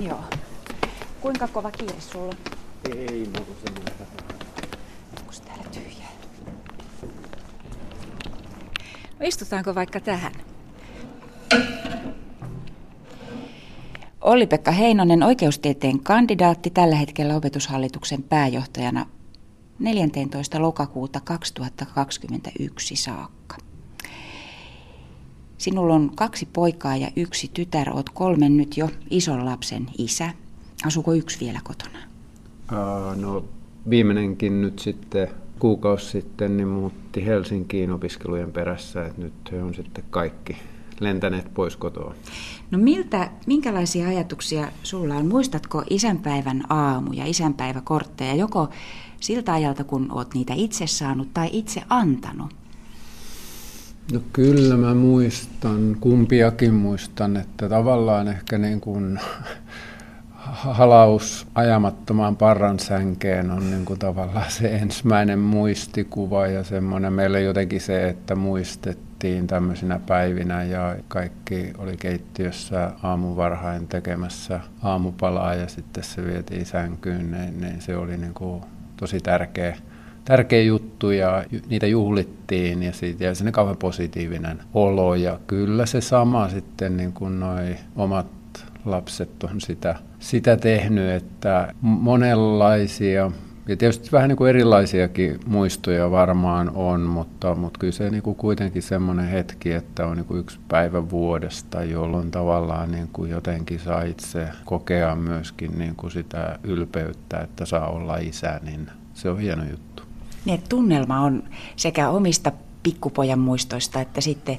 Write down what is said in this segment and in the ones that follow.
Joo. Kuinka kova kiire sulla on? Ei muuta semmoinen Onko täällä tyhjää? No istutaanko vaikka tähän? Olli-Pekka Heinonen, oikeustieteen kandidaatti, tällä hetkellä opetushallituksen pääjohtajana 14. lokakuuta 2021 saakka. Sinulla on kaksi poikaa ja yksi tytär, oot kolmen nyt jo ison lapsen isä. Asuuko yksi vielä kotona? Uh, no viimeinenkin nyt sitten kuukausi sitten niin muutti Helsinkiin opiskelujen perässä, että nyt he on sitten kaikki lentäneet pois kotoa. No miltä, minkälaisia ajatuksia sulla on? Muistatko isänpäivän aamu ja isänpäiväkortteja joko siltä ajalta, kun oot niitä itse saanut tai itse antanut? No kyllä mä muistan, kumpiakin muistan, että tavallaan ehkä niin kuin halaus ajamattomaan parran sänkeen on niin kuin tavallaan se ensimmäinen muistikuva ja semmoinen meille jotenkin se, että muistettiin tämmöisinä päivinä ja kaikki oli keittiössä aamuvarhain tekemässä aamupalaa ja sitten se vietiin sänkyyn, niin, niin se oli niin kuin tosi tärkeä tärkeä juttu ja niitä juhlittiin ja siitä jäi sinne kauhean positiivinen olo. Ja kyllä se sama sitten niin kuin noi omat lapset on sitä, sitä tehnyt, että monenlaisia ja tietysti vähän niin kuin erilaisiakin muistoja varmaan on, mutta, mutta kyllä se niin kuin kuitenkin semmoinen hetki, että on niin kuin yksi päivä vuodesta, jolloin tavallaan niin kuin jotenkin saa itse kokea myöskin niin kuin sitä ylpeyttä, että saa olla isä, niin se on hieno juttu. Niin, tunnelma on sekä omista pikkupojan muistoista että sitten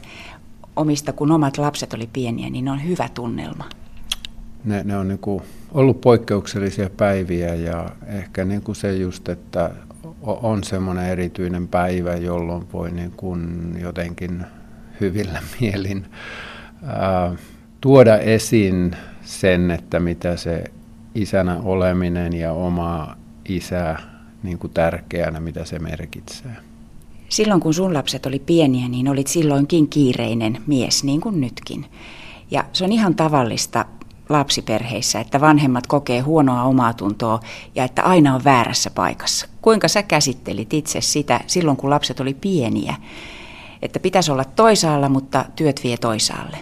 omista, kun omat lapset oli pieniä, niin on hyvä tunnelma. Ne, ne on niin ollut poikkeuksellisia päiviä ja ehkä niin kuin se just, että on semmoinen erityinen päivä, jolloin voi niin kuin jotenkin hyvillä mielin ää, tuoda esiin sen, että mitä se isänä oleminen ja oma isä niin kuin tärkeänä, mitä se merkitsee. Silloin kun sun lapset oli pieniä, niin olit silloinkin kiireinen mies, niin kuin nytkin. Ja se on ihan tavallista lapsiperheissä, että vanhemmat kokee huonoa omaa tuntoa ja että aina on väärässä paikassa. Kuinka sä käsittelit itse sitä silloin, kun lapset oli pieniä? Että pitäisi olla toisaalla, mutta työt vie toisaalle.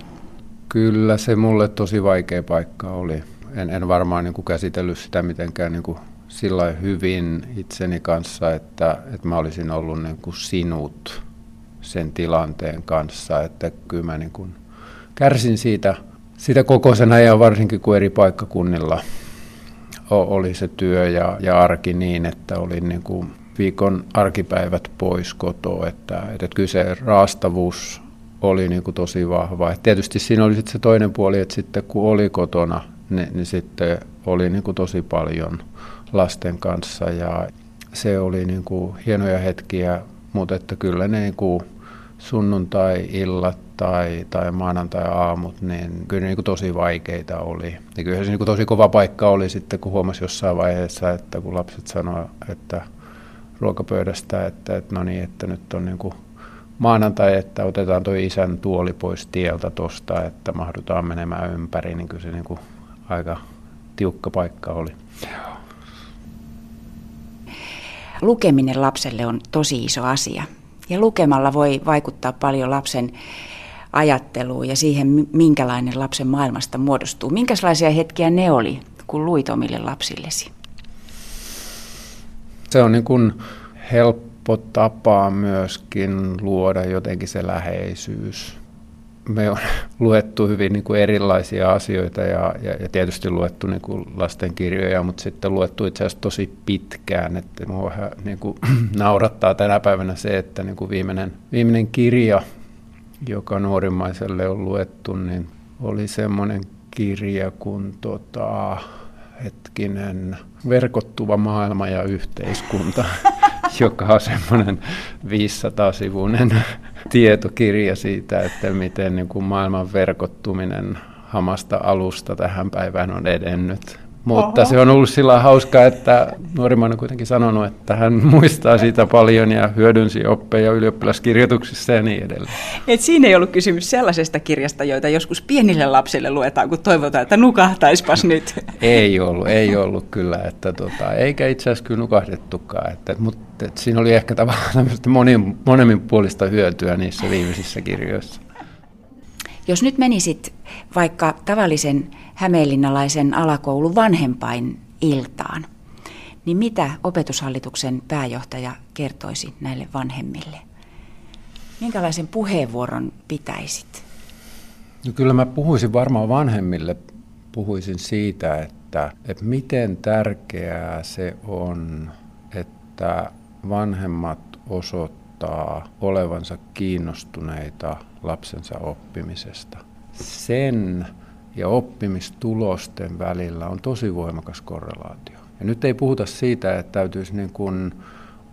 Kyllä se mulle tosi vaikea paikka oli. En, en varmaan niin kuin käsitellyt sitä mitenkään niin kuin sillä hyvin itseni kanssa, että, että mä olisin ollut niin kuin sinut sen tilanteen kanssa, että kyllä mä niin kuin kärsin siitä, siitä koko sen ajan, varsinkin kun eri paikkakunnilla oli se työ ja, ja arki niin, että olin niin kuin viikon arkipäivät pois kotoa, että, että kyllä se raastavuus oli niin kuin tosi vahva. Et tietysti siinä oli sit se toinen puoli, että sitten kun oli kotona, niin, niin sitten oli niin kuin tosi paljon – lasten kanssa ja se oli niin kuin hienoja hetkiä, mutta että kyllä ne niin kuin sunnuntai-illat tai, tai maanantai-aamut, niin kyllä ne niin kuin tosi vaikeita oli. Ja kyllä se niin kuin tosi kova paikka oli sitten, kun huomasi jossain vaiheessa, että kun lapset sanoivat, että ruokapöydästä, että, että no niin, että nyt on niin kuin maanantai, että otetaan tuo isän tuoli pois tieltä tuosta, että mahdutaan menemään ympäri, niin kyllä se niin kuin aika tiukka paikka oli. Joo. Lukeminen lapselle on tosi iso asia. Ja lukemalla voi vaikuttaa paljon lapsen ajatteluun ja siihen, minkälainen lapsen maailmasta muodostuu. Minkälaisia hetkiä ne oli, kun luit omille lapsillesi? Se on niin kuin helppo tapa myöskin luoda jotenkin se läheisyys me on luettu hyvin niin kuin erilaisia asioita ja, ja, ja tietysti luettu niin kuin lastenkirjoja, mutta sitten luettu itse asiassa tosi pitkään. Että mua niin kuin, naurattaa tänä päivänä se, että niin kuin viimeinen, viimeinen kirja, joka nuorimmaiselle on luettu, niin oli semmoinen kirja kuin tota, hetkinen, verkottuva maailma ja yhteiskunta, joka on semmoinen 500-sivuinen tietokirja siitä, että miten niin kuin maailman verkottuminen hamasta alusta tähän päivään on edennyt. Mutta Oho. se on ollut sillä hauskaa, että nuorimman on kuitenkin sanonut, että hän muistaa siitä paljon ja hyödynsi oppeja ylioppilaskirjoituksissa ja niin edelleen. Et siinä ei ollut kysymys sellaisesta kirjasta, joita joskus pienille lapsille luetaan, kun toivotaan, että nukahtaispas nyt. Ei ollut, ei ollut kyllä, että tota, eikä itse asiassa kyllä nukahdettukaan. Että, mutta että siinä oli ehkä tavallaan tämmöistä monin, monemmin puolista hyötyä niissä viimeisissä kirjoissa. Jos nyt menisit vaikka tavallisen hämeenlinnalaisen alakoulun vanhempain iltaan, niin mitä opetushallituksen pääjohtaja kertoisi näille vanhemmille? Minkälaisen puheenvuoron pitäisit? No kyllä mä puhuisin varmaan vanhemmille, puhuisin siitä, että, että miten tärkeää se on, että vanhemmat osoittaa olevansa kiinnostuneita lapsensa oppimisesta. Sen ja oppimistulosten välillä on tosi voimakas korrelaatio. Ja nyt ei puhuta siitä, että täytyisi niin kuin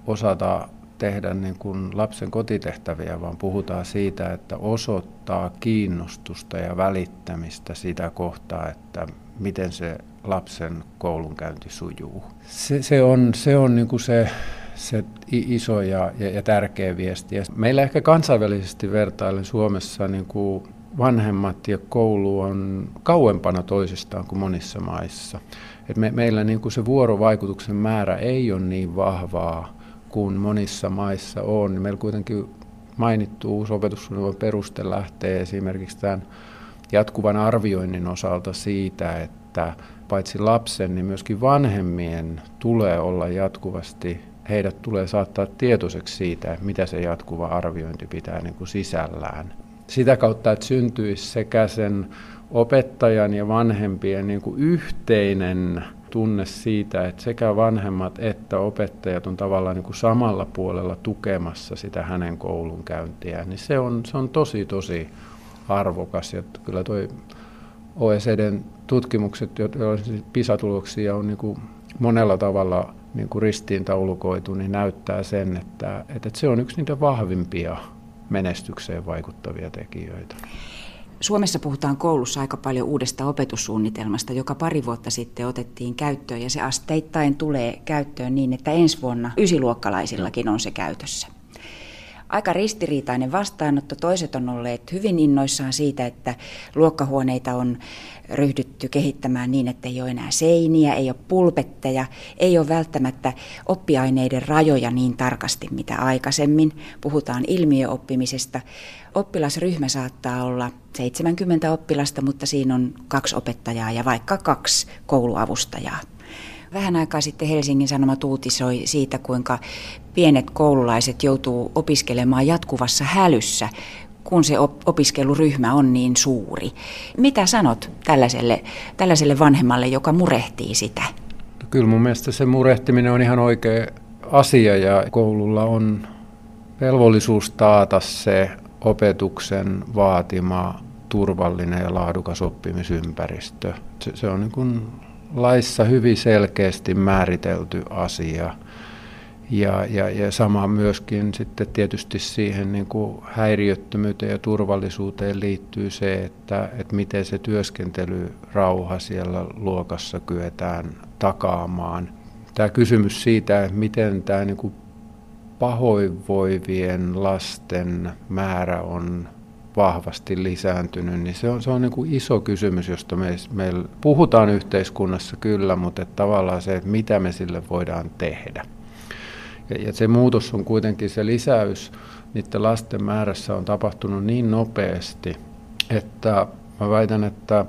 osata tehdä niin kuin lapsen kotitehtäviä, vaan puhutaan siitä, että osoittaa kiinnostusta ja välittämistä sitä kohtaa, että miten se lapsen koulunkäynti sujuu. Se, se on, se, on niin kuin se, se iso ja, ja, ja tärkeä viesti. Ja meillä ehkä kansainvälisesti vertaillen Suomessa niin kuin vanhemmat ja koulu on kauempana toisistaan kuin monissa maissa. Et me, meillä niin kuin se vuorovaikutuksen määrä ei ole niin vahvaa kuin monissa maissa on. Meillä kuitenkin mainittu uusi opetussuunnitelman peruste lähtee esimerkiksi tämän jatkuvan arvioinnin osalta siitä, että paitsi lapsen, niin myöskin vanhemmien tulee olla jatkuvasti, heidät tulee saattaa tietoiseksi siitä, mitä se jatkuva arviointi pitää niin kuin sisällään sitä kautta, että syntyisi sekä sen opettajan ja vanhempien niin kuin yhteinen tunne siitä, että sekä vanhemmat että opettajat on tavallaan niin kuin samalla puolella tukemassa sitä hänen koulunkäyntiään, niin se on, se on tosi tosi arvokas. Ja kyllä tuo OECDn tutkimukset, joilla PISA-tuloksia on niin kuin monella tavalla niin kuin ristiintaulukoitu, niin näyttää sen, että, että se on yksi niitä vahvimpia menestykseen vaikuttavia tekijöitä. Suomessa puhutaan koulussa aika paljon uudesta opetussuunnitelmasta, joka pari vuotta sitten otettiin käyttöön ja se asteittain tulee käyttöön niin, että ensi vuonna ysiluokkalaisillakin on se käytössä aika ristiriitainen vastaanotto. Toiset on olleet hyvin innoissaan siitä, että luokkahuoneita on ryhdytty kehittämään niin, että ei ole enää seiniä, ei ole pulpetteja, ei ole välttämättä oppiaineiden rajoja niin tarkasti mitä aikaisemmin. Puhutaan ilmiöoppimisesta. Oppilasryhmä saattaa olla 70 oppilasta, mutta siinä on kaksi opettajaa ja vaikka kaksi kouluavustajaa. Vähän aikaa sitten Helsingin Sanomat uutisoi siitä, kuinka pienet koululaiset joutuu opiskelemaan jatkuvassa hälyssä, kun se opiskeluryhmä on niin suuri. Mitä sanot tällaiselle, tällaiselle vanhemmalle, joka murehtii sitä? Kyllä mun mielestä se murehtiminen on ihan oikea asia ja koululla on velvollisuus taata se opetuksen vaatima turvallinen ja laadukas oppimisympäristö. Se, se on niin kuin laissa hyvin selkeästi määritelty asia. Ja, ja, ja sama myöskin sitten tietysti siihen niin kuin häiriöttömyyteen ja turvallisuuteen liittyy se, että, että miten se työskentelyrauha siellä luokassa kyetään takaamaan. Tämä kysymys siitä, että miten tämä niin kuin pahoinvoivien lasten määrä on vahvasti lisääntynyt, niin se on, se on niin kuin iso kysymys, josta me, me puhutaan yhteiskunnassa kyllä, mutta että tavallaan se, että mitä me sille voidaan tehdä. Ja, ja se muutos on kuitenkin se lisäys niiden lasten määrässä on tapahtunut niin nopeasti, että mä väitän, että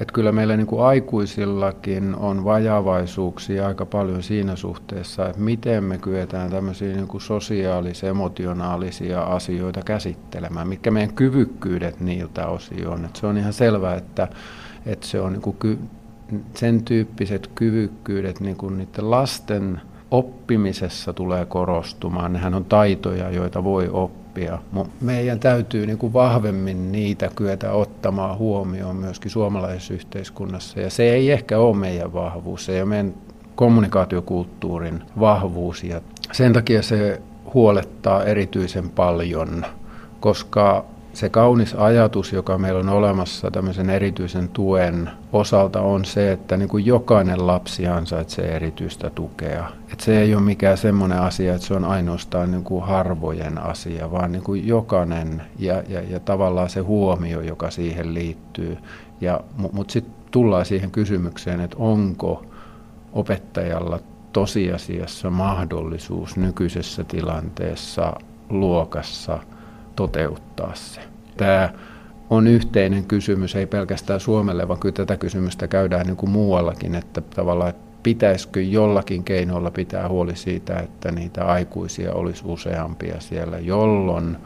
että kyllä meillä niin kuin aikuisillakin on vajavaisuuksia aika paljon siinä suhteessa, että miten me kyetään tämmöisiä niin kuin sosiaalis-emotionaalisia asioita käsittelemään, mitkä meidän kyvykkyydet niiltä osin on. Että se on ihan selvää, että, että se on niin kuin ky, sen tyyppiset kyvykkyydet niin kuin niiden lasten oppimisessa tulee korostumaan. Nehän on taitoja, joita voi oppia oppia. Meidän täytyy niin kuin vahvemmin niitä kyetä ottamaan huomioon myöskin suomalaisessa yhteiskunnassa. Ja se ei ehkä ole meidän vahvuus, se ei ole meidän kommunikaatiokulttuurin vahvuus. Ja sen takia se huolettaa erityisen paljon, koska se kaunis ajatus, joka meillä on olemassa tämmöisen erityisen tuen osalta, on se, että niin kuin jokainen lapsi ansaitsee erityistä tukea. Et se ei ole mikään semmoinen asia, että se on ainoastaan niin kuin harvojen asia, vaan niin kuin jokainen ja, ja, ja tavallaan se huomio, joka siihen liittyy. Mutta sitten tullaan siihen kysymykseen, että onko opettajalla tosiasiassa mahdollisuus nykyisessä tilanteessa luokassa toteuttaa se. Tämä on yhteinen kysymys, ei pelkästään Suomelle, vaan kyllä tätä kysymystä käydään niin kuin muuallakin, että tavallaan että pitäisikö jollakin keinoilla pitää huoli siitä, että niitä aikuisia olisi useampia siellä, jolloin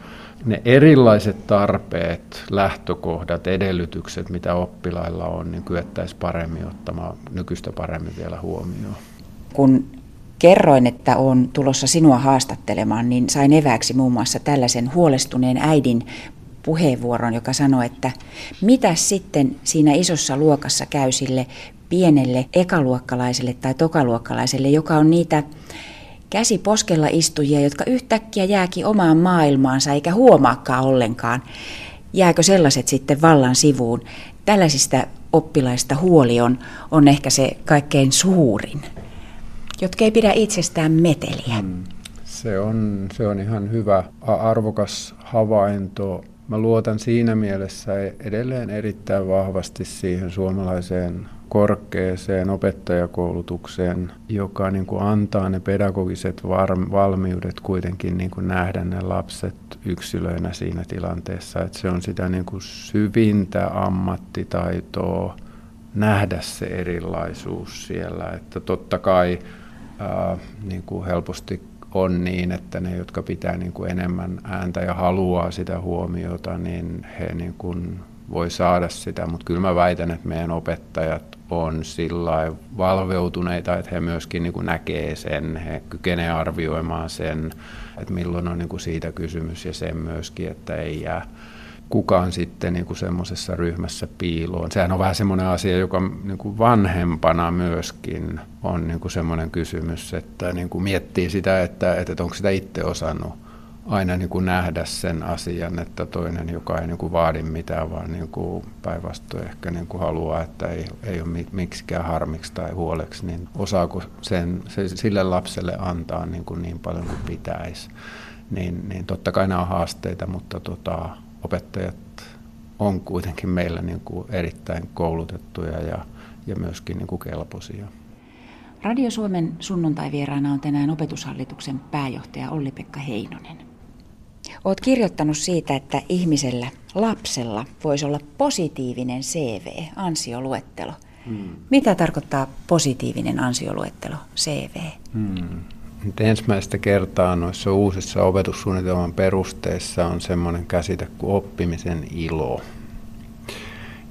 ne erilaiset tarpeet, lähtökohdat, edellytykset, mitä oppilailla on, niin kyettäisiin paremmin ottamaan nykyistä paremmin vielä huomioon. Kun kerroin, että on tulossa sinua haastattelemaan, niin sain evääksi muun muassa tällaisen huolestuneen äidin puheenvuoron, joka sanoi, että mitä sitten siinä isossa luokassa käy sille pienelle ekaluokkalaiselle tai tokaluokkalaiselle, joka on niitä käsi poskella istujia, jotka yhtäkkiä jääkin omaan maailmaansa eikä huomaakaan ollenkaan. Jääkö sellaiset sitten vallan sivuun? Tällaisista oppilaista huoli on, on ehkä se kaikkein suurin, jotka ei pidä itsestään meteliä. Hmm. Se on, se on ihan hyvä, arvokas havainto. Mä luotan siinä mielessä edelleen erittäin vahvasti siihen suomalaiseen korkeaseen opettajakoulutukseen, joka niin kuin antaa ne pedagogiset valmiudet kuitenkin niin kuin nähdä ne lapset yksilöinä siinä tilanteessa. Että se on sitä niin kuin syvintä ammattitaitoa nähdä se erilaisuus siellä. Että totta kai ää, niin kuin helposti on niin, että ne, jotka pitää niin kuin enemmän ääntä ja haluaa sitä huomiota, niin he niin kuin voi saada sitä, mutta kyllä mä väitän, että meidän opettajat on sillä valveutuneita, että he myöskin niin kuin näkee sen, he kykenevät arvioimaan sen, että milloin on niin kuin siitä kysymys ja sen myöskin, että ei jää kukaan sitten niin kuin semmoisessa ryhmässä piiloon. Sehän on vähän semmoinen asia, joka niin kuin vanhempana myöskin on niin kuin semmoinen kysymys, että niin kuin miettii sitä, että, että onko sitä itse osannut aina niin kuin nähdä sen asian, että toinen, joka ei niin kuin vaadi mitään, vaan niin kuin päinvastoin ehkä niin kuin haluaa, että ei, ei ole miksikään harmiksi tai huoleksi, niin osaako sen, se, sille lapselle antaa niin, kuin niin paljon kuin pitäisi. Niin, niin totta kai nämä on haasteita, mutta tota, opettajat on kuitenkin meillä niin kuin erittäin koulutettuja ja, ja myöskin niin kuin kelpoisia. Radio Suomen sunnuntai-vieraana on tänään opetushallituksen pääjohtaja Olli-Pekka Heinonen. Olet kirjoittanut siitä, että ihmisellä, lapsella, voisi olla positiivinen CV, ansioluettelo. Hmm. Mitä tarkoittaa positiivinen ansioluettelo, CV? Hmm. Nyt ensimmäistä kertaa noissa uusissa opetussuunnitelman perusteissa on semmoinen käsite kuin oppimisen ilo.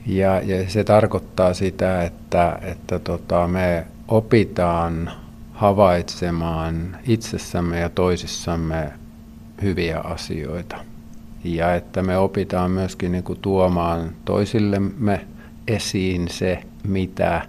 Ja, ja se tarkoittaa sitä, että, että tota, me opitaan havaitsemaan itsessämme ja toisissamme hyviä asioita. Ja että me opitaan myöskin niin kuin tuomaan toisillemme esiin se, mitä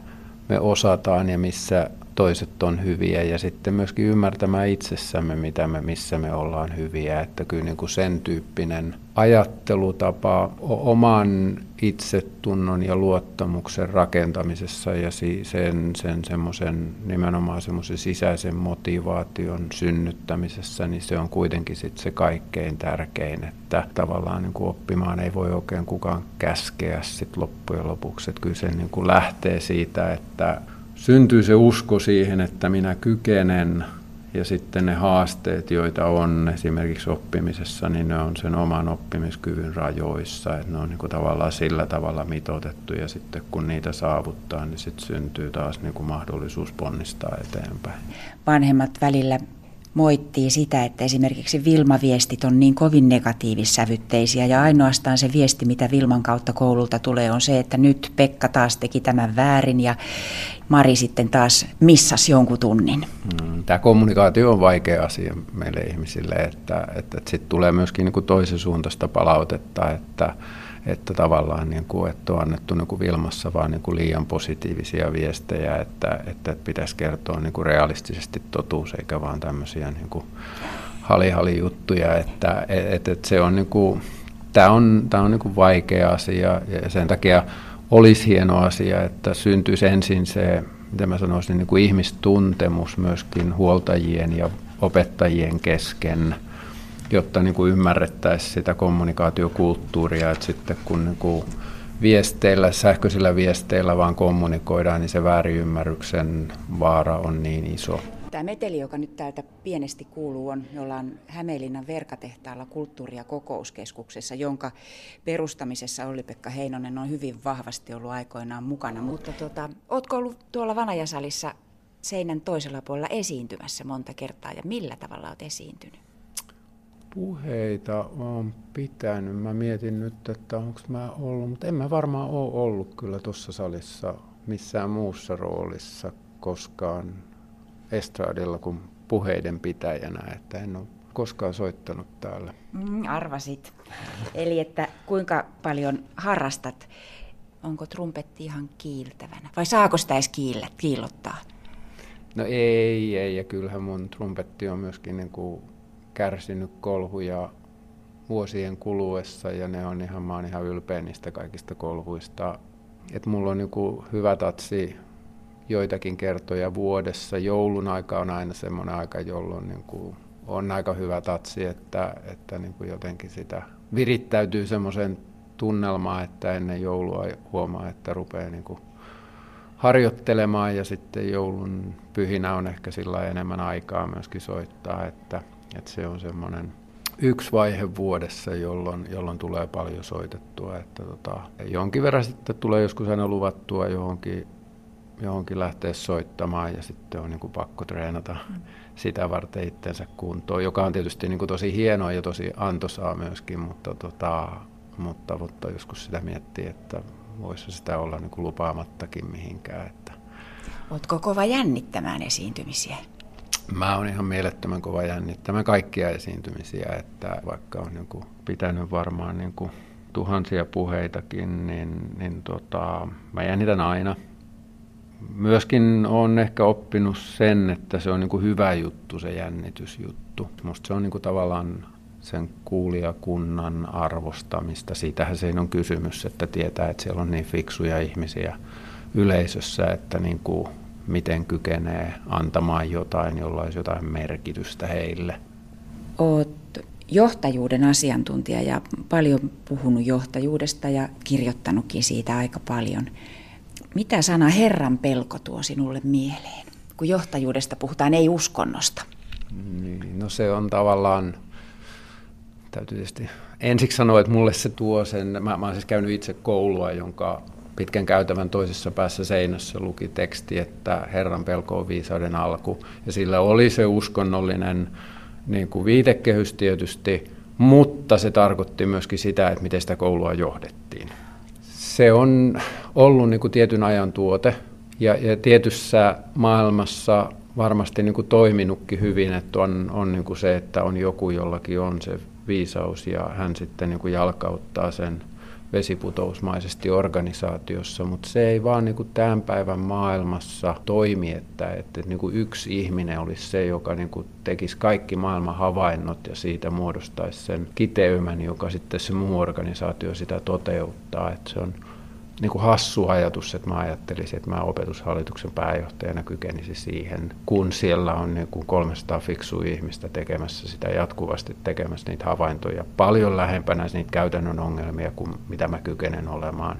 me osataan ja missä toiset on hyviä ja sitten myöskin ymmärtämään itsessämme, mitä me, missä me ollaan hyviä. Että kyllä niin kuin sen tyyppinen ajattelutapa oman itsetunnon ja luottamuksen rakentamisessa ja sen, sen semmoisen nimenomaan semmoisen sisäisen motivaation synnyttämisessä, niin se on kuitenkin sit se kaikkein tärkein, että tavallaan niin kuin oppimaan ei voi oikein kukaan käskeä sit loppujen lopuksi. Että kyllä se niin kuin lähtee siitä, että syntyy se usko siihen, että minä kykenen ja sitten ne haasteet, joita on esimerkiksi oppimisessa, niin ne on sen oman oppimiskyvyn rajoissa. Että ne on niin kuin tavallaan sillä tavalla mitoitettu ja sitten kun niitä saavuttaa, niin sitten syntyy taas niin kuin mahdollisuus ponnistaa eteenpäin. Vanhemmat välillä moittii sitä, että esimerkiksi Vilma-viestit on niin kovin negatiivissävytteisiä ja ainoastaan se viesti, mitä Vilman kautta koululta tulee, on se, että nyt Pekka taas teki tämän väärin ja Mari sitten taas missas jonkun tunnin. Mm, Tämä kommunikaatio on vaikea asia meille ihmisille, että, että, että sitten tulee myöskin niin kuin toisen suuntaista palautetta, että että tavallaan niin kuin, että on annettu niin kuin Vilmassa vaan niin kuin liian positiivisia viestejä, että, että pitäisi kertoa niin kuin realistisesti totuus eikä vaan tämmöisiä niin kuin hali-hali juttuja, että että, että se on niin kuin, tämä on, tämä on niin vaikea asia ja sen takia olisi hieno asia, että syntyisi ensin se, mitä mä sanoisin, niin kuin ihmistuntemus myöskin huoltajien ja opettajien kesken, jotta niin kuin ymmärrettäisiin sitä kommunikaatiokulttuuria, että sitten kun niin kuin viesteillä, sähköisillä viesteillä vaan kommunikoidaan, niin se väärinymmärryksen vaara on niin iso. Tämä meteli, joka nyt täältä pienesti kuuluu, on, jolla on Hämeenlinnan verkatehtaalla kulttuuri- ja kokouskeskuksessa, jonka perustamisessa Olli-Pekka Heinonen on hyvin vahvasti ollut aikoinaan mukana. Mutta tota, oletko ollut tuolla Vanajasalissa seinän toisella puolella esiintymässä monta kertaa ja millä tavalla olet esiintynyt? Puheita olen pitänyt. Mä mietin nyt, että onko mä ollut, mutta en mä varmaan ole ollut kyllä tuossa salissa missään muussa roolissa koskaan estradilla kuin puheiden pitäjänä, että en ole koskaan soittanut täällä. Mm, arvasit. Eli että kuinka paljon harrastat? Onko trumpetti ihan kiiltävänä? Vai saako sitä edes kiillä, kiillottaa? No ei, ei. Ja kyllähän mun trumpetti on myöskin niin kuin kärsinyt kolhuja vuosien kuluessa ja ne on ihan, mä oon ihan ylpeä niistä kaikista kolhuista. Et mulla on niin kuin hyvä tatsi joitakin kertoja vuodessa. Joulun aika on aina semmoinen aika, jolloin niin kuin on aika hyvä tatsi, että, että niin kuin jotenkin sitä virittäytyy semmoisen tunnelmaan, että ennen joulua huomaa, että rupeaa niin kuin harjoittelemaan ja sitten joulun pyhinä on ehkä sillä enemmän aikaa myöskin soittaa, että, että se on semmoinen yksi vaihe vuodessa, jolloin, jolloin tulee paljon soitettua. Että tota, jonkin verran sitten tulee joskus aina luvattua johonkin johonkin lähteä soittamaan ja sitten on niin kuin pakko treenata mm. sitä varten itsensä kuntoon, joka on tietysti niin kuin tosi hienoa ja tosi antoisaa myöskin, mutta, tota, mutta, mutta joskus sitä miettii, että voisi sitä olla niin kuin lupaamattakin mihinkään. Että. Oletko kova jännittämään esiintymisiä? Mä oon ihan mielettömän kova jännittämään kaikkia esiintymisiä, että vaikka on niin kuin pitänyt varmaan niin kuin tuhansia puheitakin, niin, niin tota, mä jännitän aina – myöskin on ehkä oppinut sen, että se on niin kuin hyvä juttu, se jännitysjuttu. Musta se on niin kuin tavallaan sen kuulijakunnan arvostamista. Siitähän se on kysymys, että tietää, että siellä on niin fiksuja ihmisiä yleisössä, että niin kuin miten kykenee antamaan jotain, jolla olisi jotain merkitystä heille. Oot johtajuuden asiantuntija ja paljon puhunut johtajuudesta ja kirjoittanutkin siitä aika paljon. Mitä sana Herran pelko tuo sinulle mieleen, kun johtajuudesta puhutaan, ei uskonnosta? Niin, no se on tavallaan, täytyy tietysti ensiksi sanoa, että mulle se tuo sen, mä, mä olen siis käynyt itse koulua, jonka pitkän käytävän toisessa päässä seinässä luki teksti, että Herran pelko on viisauden alku. Ja sillä oli se uskonnollinen niin kuin viitekehys tietysti, mutta se tarkoitti myöskin sitä, että miten sitä koulua johdettiin se on ollut niin kuin tietyn ajan tuote ja, ja tietyssä maailmassa varmasti niin kuin toiminutkin hyvin, että on, on niin kuin se, että on joku, jollakin on se viisaus ja hän sitten niin kuin jalkauttaa sen vesiputousmaisesti organisaatiossa, mutta se ei vaan niin kuin tämän päivän maailmassa toimi, että, että niin kuin yksi ihminen olisi se, joka niin kuin tekisi kaikki maailman havainnot ja siitä muodostaisi sen kiteymän, joka sitten se muu organisaatio sitä toteuttaa. Että se on niin kuin hassu ajatus, että mä ajattelisin, että mä opetushallituksen pääjohtajana kykenisin siihen, kun siellä on niin kuin 300 fiksua ihmistä tekemässä sitä jatkuvasti, tekemässä niitä havaintoja paljon lähempänä niitä käytännön ongelmia kuin mitä mä kykenen olemaan.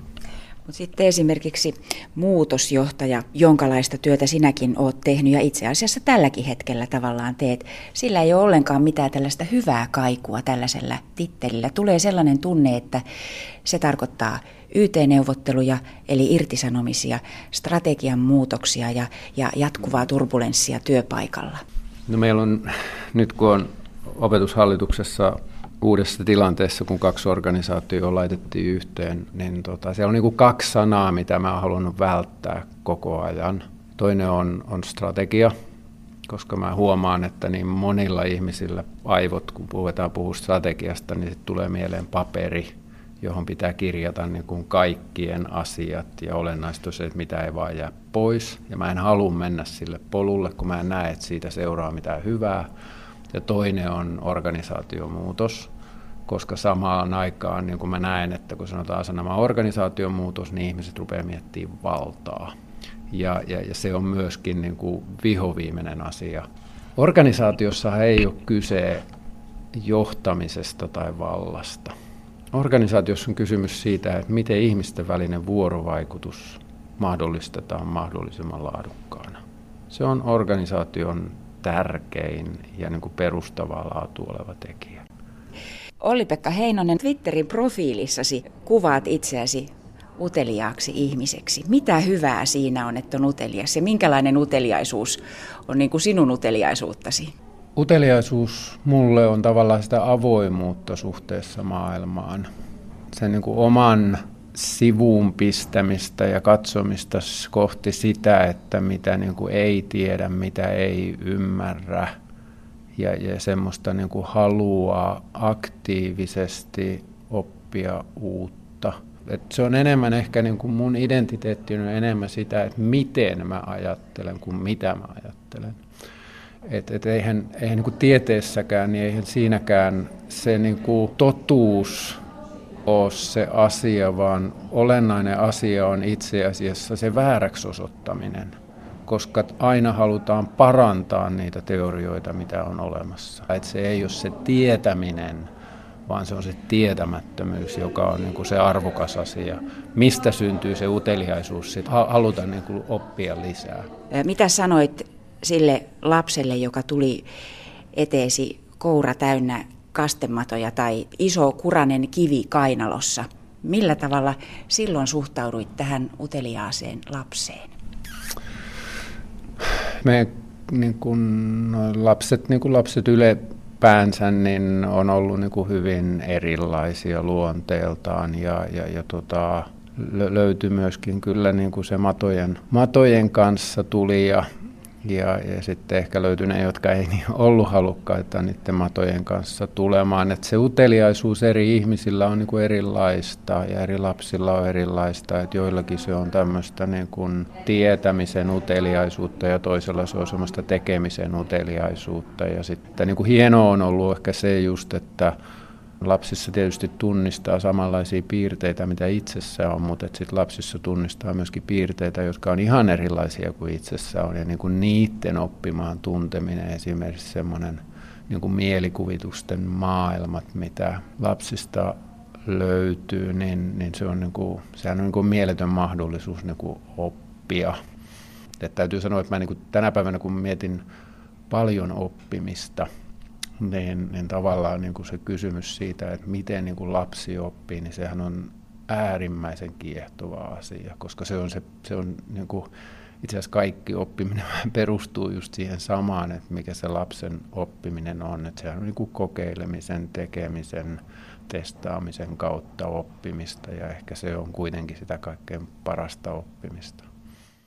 Mutta sitten esimerkiksi muutosjohtaja, jonkalaista työtä sinäkin oot tehnyt ja itse asiassa tälläkin hetkellä tavallaan teet, sillä ei ole ollenkaan mitään tällaista hyvää kaikua tällaisella tittelillä. Tulee sellainen tunne, että se tarkoittaa YT-neuvotteluja eli irtisanomisia, strategian muutoksia ja, ja jatkuvaa turbulenssia työpaikalla? No meillä on nyt kun on opetushallituksessa uudessa tilanteessa, kun kaksi organisaatiota laitettiin yhteen, niin tota, siellä on niin kuin kaksi sanaa, mitä mä oon halunnut välttää koko ajan. Toinen on, on strategia, koska mä huomaan, että niin monilla ihmisillä aivot, kun puhutaan puhua strategiasta, niin tulee mieleen paperi, johon pitää kirjata niin kuin kaikkien asiat ja olennaista on se, että mitä ei vaan jää pois. Ja mä en halua mennä sille polulle, kun mä en näe, että siitä seuraa mitään hyvää. Ja toinen on organisaatiomuutos, koska samaan aikaan niin kuin mä näen, että kun sanotaan sanoma organisaation muutos, niin ihmiset rupeaa miettimään valtaa. Ja, ja, ja se on myöskin niin kuin vihoviimeinen asia. Organisaatiossa ei ole kyse johtamisesta tai vallasta. Organisaatiossa on kysymys siitä, että miten ihmisten välinen vuorovaikutus mahdollistetaan mahdollisimman laadukkaana. Se on organisaation tärkein ja niin kuin perustavaa laatu oleva tekijä. Olli-Pekka Heinonen, Twitterin profiilissasi kuvaat itseäsi uteliaaksi ihmiseksi. Mitä hyvää siinä on, että on utelias ja minkälainen uteliaisuus on niin kuin sinun uteliaisuuttasi? Uteliaisuus mulle on tavallaan sitä avoimuutta suhteessa maailmaan. Sen niin kuin oman sivuun pistämistä ja katsomista kohti sitä, että mitä niin kuin ei tiedä, mitä ei ymmärrä ja, ja semmoista niin kuin haluaa aktiivisesti oppia uutta. Et se on enemmän ehkä niin kuin mun identiteetti on enemmän sitä, että miten mä ajattelen kuin mitä mä ajattelen. Et, et eihän, eihän niin tieteessäkään, niin eihän siinäkään se niin kuin totuus ole se asia, vaan olennainen asia on itse asiassa se vääräksi osoittaminen, koska aina halutaan parantaa niitä teorioita, mitä on olemassa. Et se ei ole se tietäminen, vaan se on se tietämättömyys, joka on niin kuin se arvokas asia. Mistä syntyy se uteliaisuus, sit halutaan niin oppia lisää. Mitä sanoit sille lapselle, joka tuli eteesi koura täynnä kastematoja tai iso kuranen kivi kainalossa. Millä tavalla silloin suhtauduit tähän uteliaaseen lapseen? Me niin kun, lapset, niin kun lapset ylipäänsä niin on ollut niin hyvin erilaisia luonteeltaan ja, ja, ja tota, löytyi myöskin kyllä niin kuin se matojen, matojen kanssa tuli ja ja, ja sitten ehkä löytyi ne, jotka ei niin ollut halukkaita niiden matojen kanssa tulemaan. Että se uteliaisuus eri ihmisillä on niin kuin erilaista ja eri lapsilla on erilaista. Että joillakin se on tämmöistä niin kuin tietämisen uteliaisuutta ja toisella se on semmoista tekemisen uteliaisuutta. Ja sitten niin kuin hienoa on ollut ehkä se just, että Lapsissa tietysti tunnistaa samanlaisia piirteitä, mitä itsessä on, mutta sitten lapsissa tunnistaa myöskin piirteitä, jotka on ihan erilaisia kuin itsessä on. Ja niin kuin niiden oppimaan tunteminen, esimerkiksi semmoinen niin kuin mielikuvitusten maailmat, mitä lapsista löytyy, niin, niin se on niin kuin, sehän on niin kuin mieletön mahdollisuus niin kuin oppia. Et täytyy sanoa, että mä niin kuin tänä päivänä kun mietin paljon oppimista – niin, niin tavallaan niin kuin se kysymys siitä, että miten niin kuin lapsi oppii, niin sehän on äärimmäisen kiehtova asia, koska se on, se, se on niin kuin, itse asiassa kaikki oppiminen perustuu just siihen samaan, että mikä se lapsen oppiminen on. Että sehän on niin kuin kokeilemisen, tekemisen, testaamisen kautta oppimista ja ehkä se on kuitenkin sitä kaikkein parasta oppimista.